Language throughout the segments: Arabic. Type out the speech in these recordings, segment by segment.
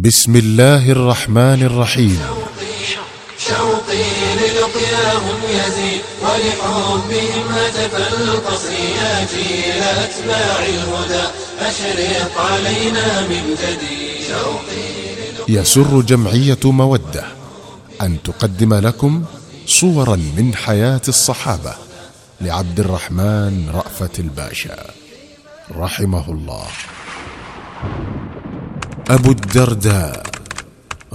بسم الله الرحمن الرحيم. شوقي للقياهم يزيد ولحبهم هتف القصر يا جيل أتباع الهدى أشرق علينا من جديد شوقي يسر جمعية مودة أن تقدم لكم صورا من حياة الصحابة لعبد الرحمن رأفت الباشا. رحمه الله. أبو الدرداء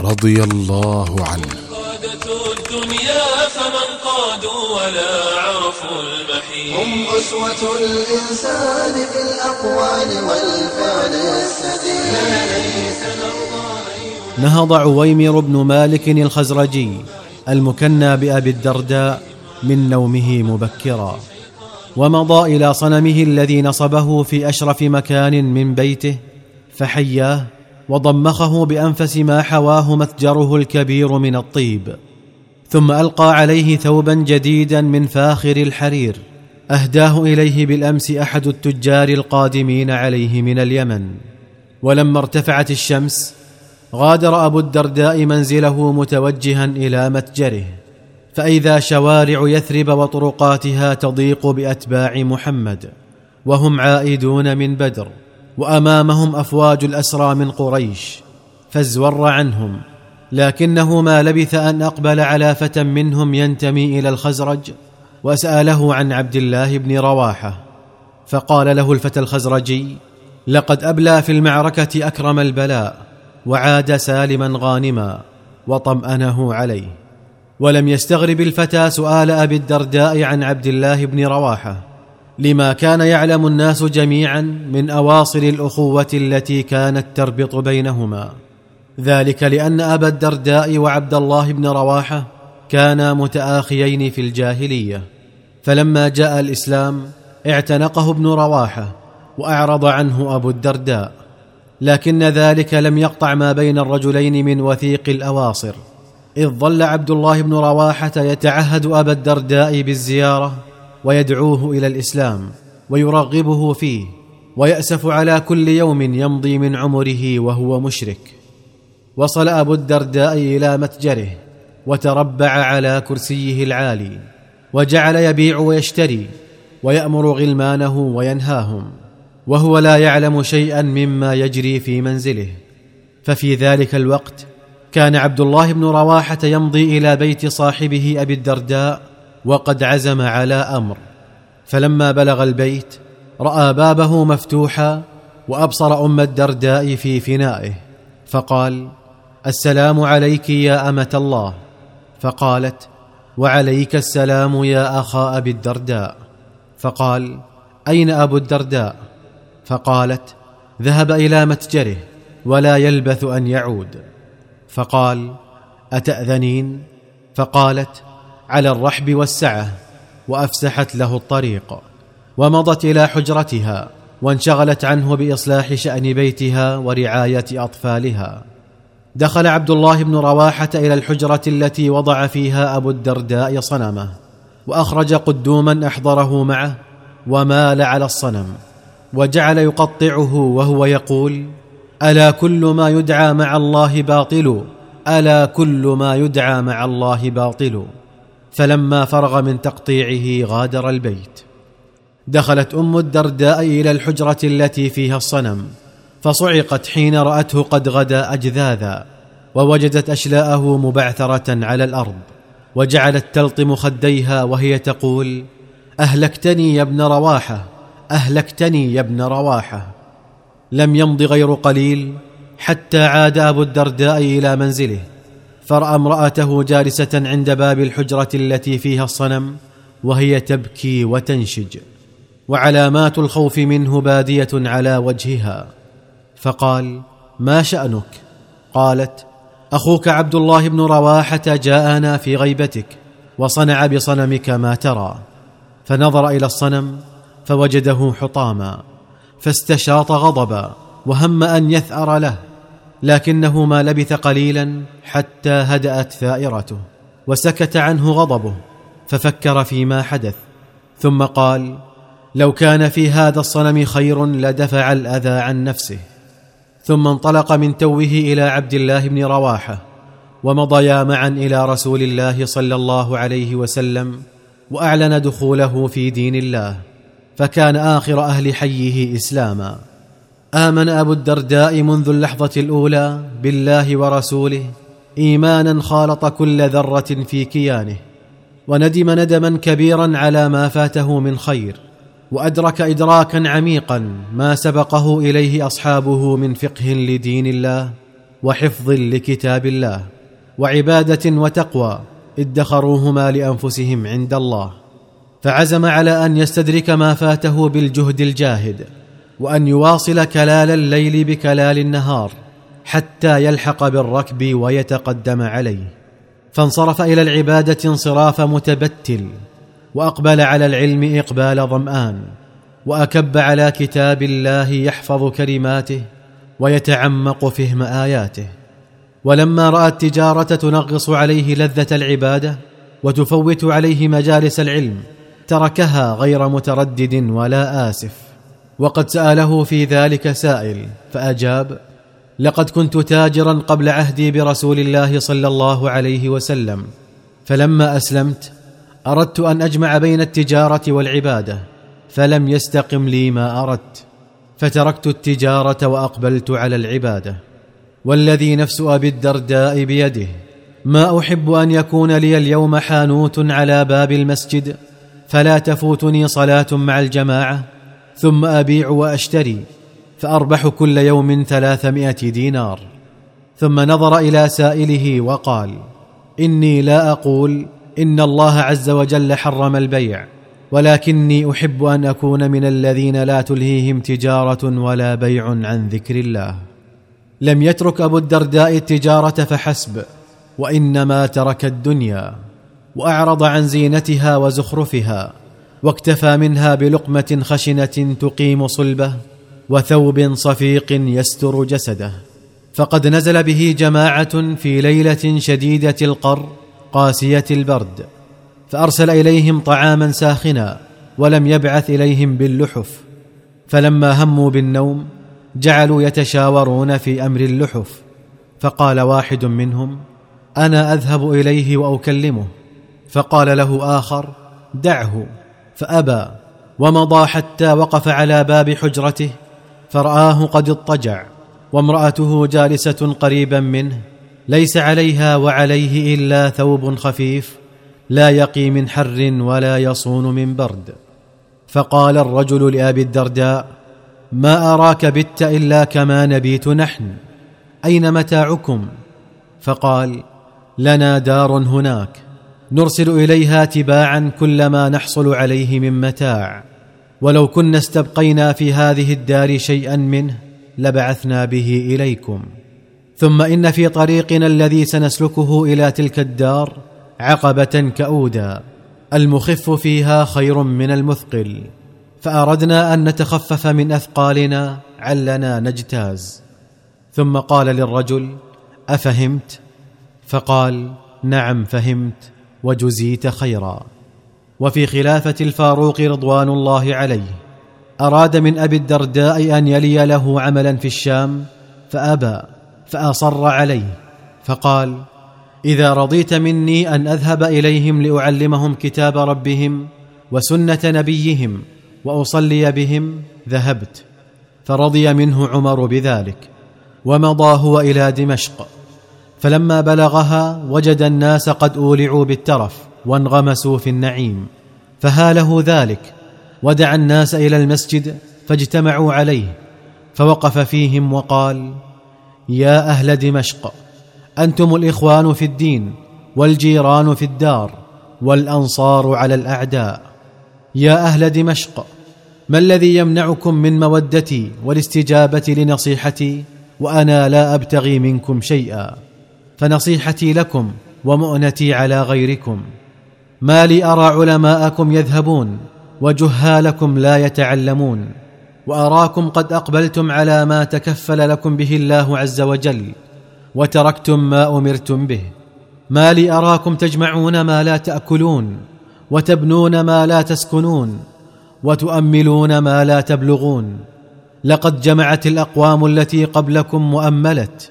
رضي الله عنه. قادة الدنيا فمن قادوا ولا عرفوا المحيط هم أسوة الإنسان في الأقوال والفعل السديد. نهض عويمر بن مالك الخزرجي المكنى بأبي الدرداء من نومه مبكرا ومضى إلى صنمه الذي نصبه في أشرف مكان من بيته فحياه وضمخه بأنفس ما حواه متجره الكبير من الطيب ثم ألقى عليه ثوبا جديدا من فاخر الحرير أهداه إليه بالأمس أحد التجار القادمين عليه من اليمن. ولما ارتفعت الشمس غادر أبو الدرداء منزله متوجها إلى متجره فإذا شوارع يثرب وطرقاتها تضيق بأتباع محمد وهم عائدون من بدر. وأمامهم أفواج الأسرى من قريش فازور عنهم لكنه ما لبث أن أقبل على فتى منهم ينتمي إلى الخزرج وسأله عن عبد الله بن رواحة فقال له الفتى الخزرجي لقد أبلى في المعركة أكرم البلاء وعاد سالما غانما وطمأنه عليه ولم يستغرب الفتى سؤال أبي الدرداء عن عبد الله بن رواحة. لما كان يعلم الناس جميعا من أواصر الأخوة التي كانت تربط بينهما. ذلك لأن أبا الدرداء وعبد الله بن رواحة كانا متآخيين في الجاهلية. فلما جاء الإسلام اعتنقه ابن رواحة وأعرض عنه أبو الدرداء. لكن ذلك لم يقطع ما بين الرجلين من وثيق الأواصر. إذ ظل عبد الله بن رواحة يتعهد أبا الدرداء بالزيارة ويدعوه إلى الإسلام ويرغبه فيه ويأسف على كل يوم يمضي من عمره وهو مشرك. وصل ابو الدرداء إلى متجره وتربع على كرسيه العالي وجعل يبيع ويشتري ويأمر غلمانه وينهاهم وهو لا يعلم شيئا مما يجري في منزله. ففي ذلك الوقت كان عبد الله بن رواحة يمضي إلى بيت صاحبه أبي الدرداء وقد عزم على أمر. فلما بلغ البيت رأى بابه مفتوحا وأبصر أم الدرداء في فنائه فقال السلام عليك يا أمة الله. فقالت وعليك السلام يا أخا أبي الدرداء. فقال أين أبو الدرداء؟ فقالت ذهب إلى متجره ولا يلبث أن يعود. فقال أتأذنين؟ فقالت على الرحب والسعة وأفسحت له الطريق ومضت إلى حجرتها وانشغلت عنه بإصلاح شأن بيتها ورعاية أطفالها. دخل عبد الله بن رواحة إلى الحجرة التي وضع فيها أبو الدرداء صنمه وأخرج قدوما أحضره معه ومال على الصنم وجعل يقطعه وهو يقول ألا كل ما يدعى مع الله باطل ألا كل ما يدعى مع الله باطل؟ فلما فرغ من تقطيعه غادر البيت. دخلت أم الدرداء إلى الحجرة التي فيها الصنم فصعقت حين رأته قد غدا أجذاذا ووجدت أشلاءه مبعثرة على الأرض وجعلت تلطم خديها وهي تقول أهلكتني يا ابن رواحة أهلكتني يا ابن رواحة. لم يمض غير قليل حتى عاد أبو الدرداء إلى منزله. فرأى امرأته جالسة عند باب الحجرة التي فيها الصنم وهي تبكي وتنشج وعلامات الخوف منه بادية على وجهها. فقال ما شأنك؟ قالت أخوك عبد الله بن رواحة جاءنا في غيبتك وصنع بصنمك ما ترى. فنظر إلى الصنم فوجده حطاما فاستشاط غضبا وهم أن يثأر له. لكنه ما لبث قليلا حتى هدأت ثائرته وسكت عنه غضبه ففكر فيما حدث ثم قال لو كان في هذا الصنم خير لدفع الأذى عن نفسه. ثم انطلق من توه إلى عبد الله بن رواحة ومضيا معا إلى رسول الله صلى الله عليه وسلم وأعلن دخوله في دين الله فكان آخر أهل حيه إسلاما. آمن أبو الدرداء منذ اللحظة الأولى بالله ورسوله إيمانا خالط كل ذرة في كيانه وندم ندما كبيرا على ما فاته من خير وأدرك إدراكا عميقا ما سبقه إليه أصحابه من فقه لدين الله وحفظ لكتاب الله وعبادة وتقوى ادخروهما لأنفسهم عند الله فعزم على أن يستدرك ما فاته بالجهد الجاهد. وأن يواصل كلال الليل بكلال النهار حتى يلحق بالركب ويتقدم عليه. فانصرف إلى العبادة انصراف متبتل وأقبل على العلم إقبال ظمآن وأكب على كتاب الله يحفظ كلماته ويتعمق فهم آياته. ولما رأى التجارة تنغص عليه لذة العبادة وتفوت عليه مجالس العلم تركها غير متردد ولا آسف. وقد سأله في ذلك سائل فأجاب لقد كنت تاجرا قبل عهدي برسول الله صلى الله عليه وسلم فلما أسلمت أردت أن أجمع بين التجارة والعبادة فلم يستقم لي ما أردت فتركت التجارة وأقبلت على العبادة والذي نفس أبي الدرداء بيده ما أحب أن يكون لي اليوم حانوت على باب المسجد فلا تفوتني صلاة مع الجماعة ثم أبيع وأشتري فأربح كل يوم ثلاثمائة دينار. ثم نظر إلى سائله وقال إني لا أقول إن الله عز وجل حرم البيع ولكني أحب أن أكون من الذين لا تلهيهم تجارة ولا بيع عن ذكر الله. لم يترك أبو الدرداء التجارة فحسب وإنما ترك الدنيا وأعرض عن زينتها وزخرفها. واكتفى منها بلقمة خشنة تقيم صلبه وثوب صفيق يستر جسده. فقد نزل به جماعة في ليلة شديدة القر قاسية البرد فأرسل إليهم طعاما ساخنا ولم يبعث إليهم باللحف. فلما هموا بالنوم جعلوا يتشاورون في أمر اللحف فقال واحد منهم أنا أذهب إليه وأكلمه. فقال له آخر دعه. فأبى ومضى حتى وقف على باب حجرته فرآه قد اضطجع وامرأته جالسة قريبا منه ليس عليها وعليه إلا ثوب خفيف لا يقي من حر ولا يصون من برد. فقال الرجل لأبي الدرداء ما أراك بت إلا كما نبيت نحن أين متاعكم؟ فقال لنا دار هناك. نرسل إليها تباعا كل ما نحصل عليه من متاع. ولو كنا استبقينا في هذه الدار شيئا منه لبعثنا به إليكم. ثم إن في طريقنا الذي سنسلكه إلى تلك الدار عقبة كأودا. المخف فيها خير من المثقل. فأردنا أن نتخفف من أثقالنا علنا نجتاز. ثم قال للرجل أفهمت؟ فقال نعم فهمت. وجزيت خيرا. وفي خلافة الفاروق رضوان الله عليه أراد من أبي الدرداء أن يلي له عملا في الشام فأبى فأصر عليه فقال إذا رضيت مني أن أذهب إليهم لأعلمهم كتاب ربهم وسنة نبيهم وأصلي بهم ذهبت فرضي منه عمر بذلك ومضى هو إلى دمشق. فلما بلغها وجد الناس قد أولعوا بالترف وانغمسوا في النعيم فهاله ذلك ودعا الناس إلى المسجد فاجتمعوا عليه فوقف فيهم وقال يا أهل دمشق أنتم الإخوان في الدين والجيران في الدار والأنصار على الأعداء. يا أهل دمشق ما الذي يمنعكم من مودتي والاستجابة لنصيحتي وأنا لا أبتغي منكم شيئا؟ فنصيحتي لكم ومؤنتي على غيركم. ما لي أرى علماءكم يذهبون وجهالكم لا يتعلمون. وأراكم قد أقبلتم على ما تكفل لكم به الله عز وجل وتركتم ما أمرتم به. ما لي أراكم تجمعون ما لا تأكلون وتبنون ما لا تسكنون وتؤملون ما لا تبلغون. لقد جمعت الأقوام التي قبلكم مؤملت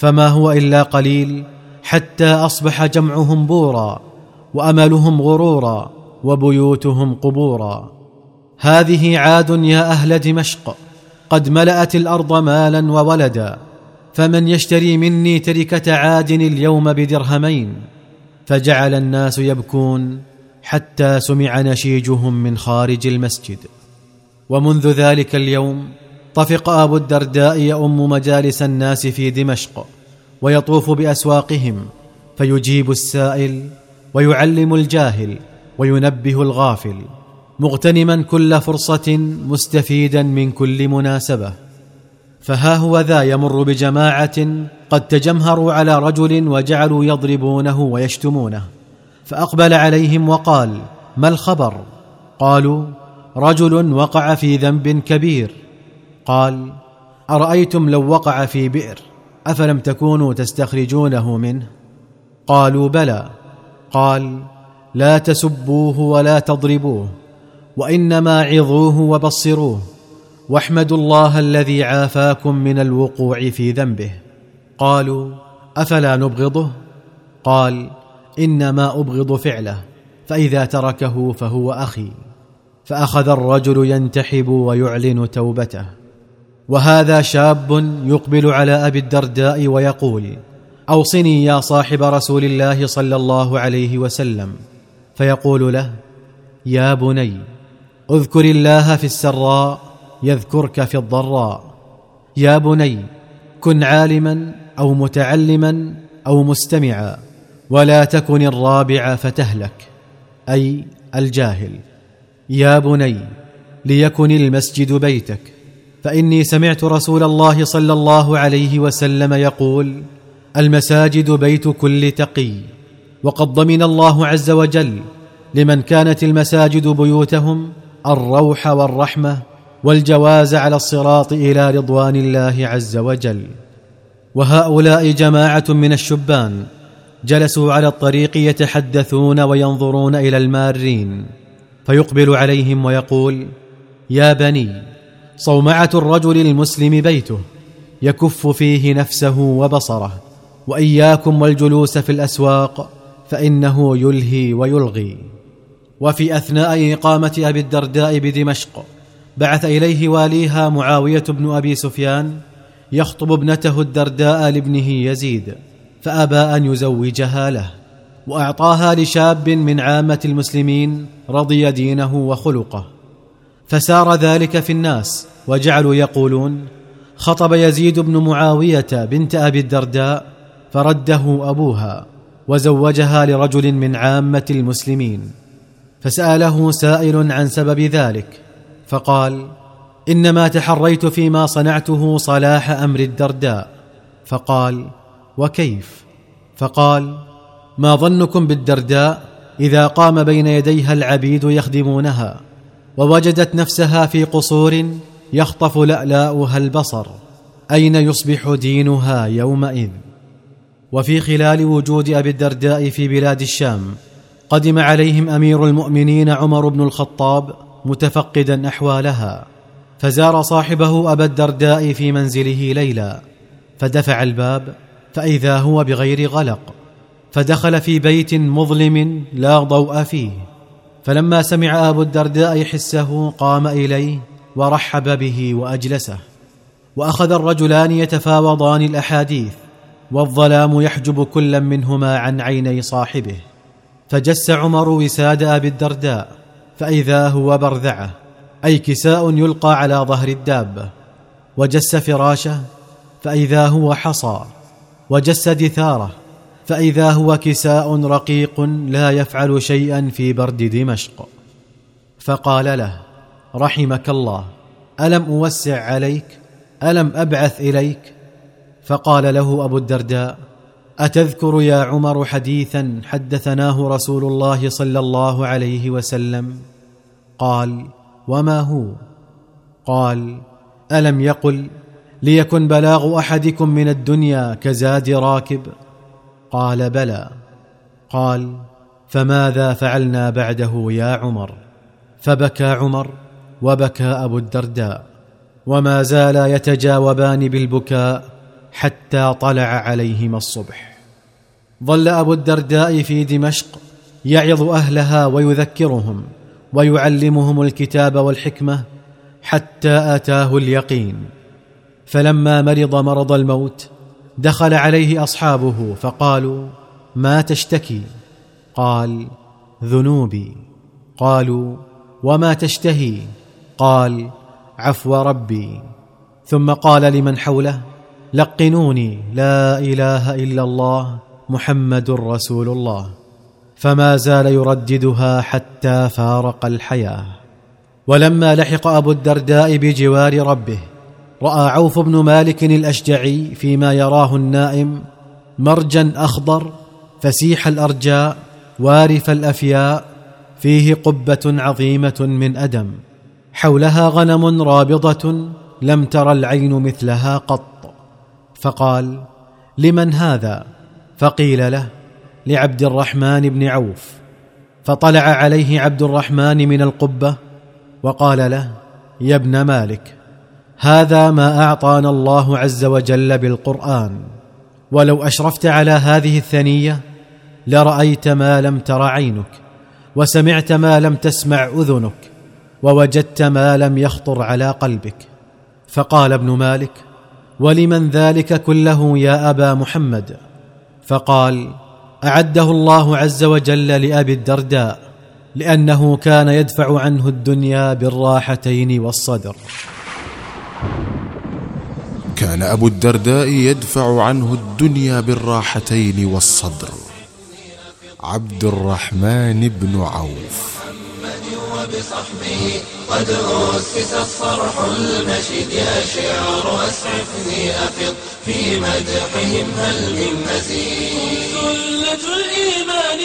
فما هو إلا قليل حتى أصبح جمعهم بورا وأملهم غرورا وبيوتهم قبورا. هذه عاد يا أهل دمشق قد ملأت الأرض مالا وولدا فمن يشتري مني تركة عاد اليوم بدرهمين. فجعل الناس يبكون حتى سمع نشيجهم من خارج المسجد. ومنذ ذلك اليوم طفق ابو الدرداء يؤم مجالس الناس في دمشق ويطوف بأسواقهم فيجيب السائل ويعلم الجاهل وينبه الغافل مغتنما كل فرصة مستفيدا من كل مناسبة. فها هو ذا يمر بجماعة قد تجمهروا على رجل وجعلوا يضربونه ويشتمونه. فأقبل عليهم وقال ما الخبر؟ قالوا رجل وقع في ذنب كبير. قال أرأيتم لو وقع في بئر أفلم تكونوا تستخرجونه منه؟ قالوا بلى. قال لا تسبوه ولا تضربوه وإنما عظوه وبصروه واحمدوا الله الذي عافاكم من الوقوع في ذنبه. قالوا أفلا نبغضه؟ قال إنما أبغض فعله فإذا تركه فهو أخي. فأخذ الرجل ينتحب ويعلن توبته. وهذا شاب يقبل على أبي الدرداء ويقول أوصني يا صاحب رسول الله صلى الله عليه وسلم. فيقول له يا بني اذكر الله في السراء يذكرك في الضراء. يا بني كن عالما أو متعلما أو مستمعا ولا تكن الرابع فتهلك. أي الجاهل. يا بني ليكن المسجد بيتك. فإني سمعت رسول الله صلى الله عليه وسلم يقول المساجد بيت كل تقي وقد ضمن الله عز وجل لمن كانت المساجد بيوتهم الروح والرحمة والجواز على الصراط إلى رضوان الله عز وجل. وهؤلاء جماعة من الشبان جلسوا على الطريق يتحدثون وينظرون إلى المارين فيقبل عليهم ويقول يا بني صومعة الرجل المسلم بيته يكف فيه نفسه وبصره وإياكم والجلوس في الأسواق فإنه يلهي ويلغي. وفي أثناء إقامة أبي الدرداء بدمشق بعث إليه واليها معاوية بن أبي سفيان يخطب ابنته الدرداء لابنه يزيد فأبى أن يزوجها له وأعطاها لشاب من عامة المسلمين رضي دينه وخلقه. فسار ذلك في الناس وجعلوا يقولون خطب يزيد بن معاوية بنت أبي الدرداء فرده أبوها وزوجها لرجل من عامة المسلمين. فسأله سائل عن سبب ذلك فقال إنما تحريت فيما صنعته صلاح أمر الدرداء. فقال وكيف؟ فقال ما ظنكم بالدرداء إذا قام بين يديها العبيد يخدمونها. ووجدت نفسها في قصور يخطف لألاؤها البصر. أين يصبح دينها يومئذ؟ وفي خلال وجود أبي الدرداء في بلاد الشام قدم عليهم أمير المؤمنين عمر بن الخطاب متفقدا أحوالها. فزار صاحبه أبا الدرداء في منزله ليلا. فدفع الباب فإذا هو بغير غلق. فدخل في بيت مظلم لا ضوء فيه. فلما سمع أبو الدرداء حسه قام إليه ورحب به وأجلسه وأخذ الرجلان يتفاوضان الأحاديث والظلام يحجب كلا منهما عن عيني صاحبه. فجس عمر وساد أبي الدرداء فإذا هو برذعة أي كساء يلقى على ظهر الدابة. وجس فراشه فإذا هو حصى وجس دثاره فإذا هو كساء رقيق لا يفعل شيئا في برد دمشق. فقال له رحمك الله ألم أوسع عليك؟ ألم أبعث إليك؟ فقال له أبو الدرداء أتذكر يا عمر حديثا حدثناه رسول الله صلى الله عليه وسلم؟ قال وما هو؟ قال ألم يقل ليكن بلاغ أحدكم من الدنيا كزاد راكب؟ قال بلى. قال فماذا فعلنا بعده يا عمر؟ فبكى عمر وبكى أبو الدرداء. وما زالا يتجاوبان بالبكاء حتى طلع عليهما الصبح. ظل أبو الدرداء في دمشق يعظ أهلها ويذكرهم ويعلمهم الكتاب والحكمة حتى آتاه اليقين. فلما مرض مرض الموت دخل عليه أصحابه فقالوا ما تشتكي؟ قال ذنوبي. قالوا وما تشتهي؟ قال عفو ربي. ثم قال لمن حوله لقنوني لا إله إلا الله محمد رسول الله. فما زال يرددها حتى فارق الحياة. ولما لحق أبو الدرداء بجوار ربه رأى عوف بن مالك الأشجعي فيما يراه النائم مرجا أخضر فسيح الأرجاء وارف الأفياء فيه قبة عظيمة من أدم. حولها غنم رابضة لم تر العين مثلها قط. فقال لمن هذا؟ فقيل له لعبد الرحمن بن عوف. فطلع عليه عبد الرحمن من القبة وقال له يا ابن مالك هذا ما أعطانا الله عز وجل بالقرآن. ولو أشرفت على هذه الثنية لرأيت ما لم تر عينك وسمعت ما لم تسمع أذنك ووجدت ما لم يخطر على قلبك. فقال ابن مالك ولمن ذلك كله يا أبا محمد؟ فقال أعده الله عز وجل لأبي الدرداء لأنه كان يدفع عنه الدنيا بالراحتين والصدر. كان أبو الدرداء يدفع عنه الدنيا بالراحتين والصدر. عبد الرحمن بن عوف. وبصحبه قد أسس الصرح المشيد يا شعر أسعفني أفض في مدحهم هل من مزيد سلة الإيمان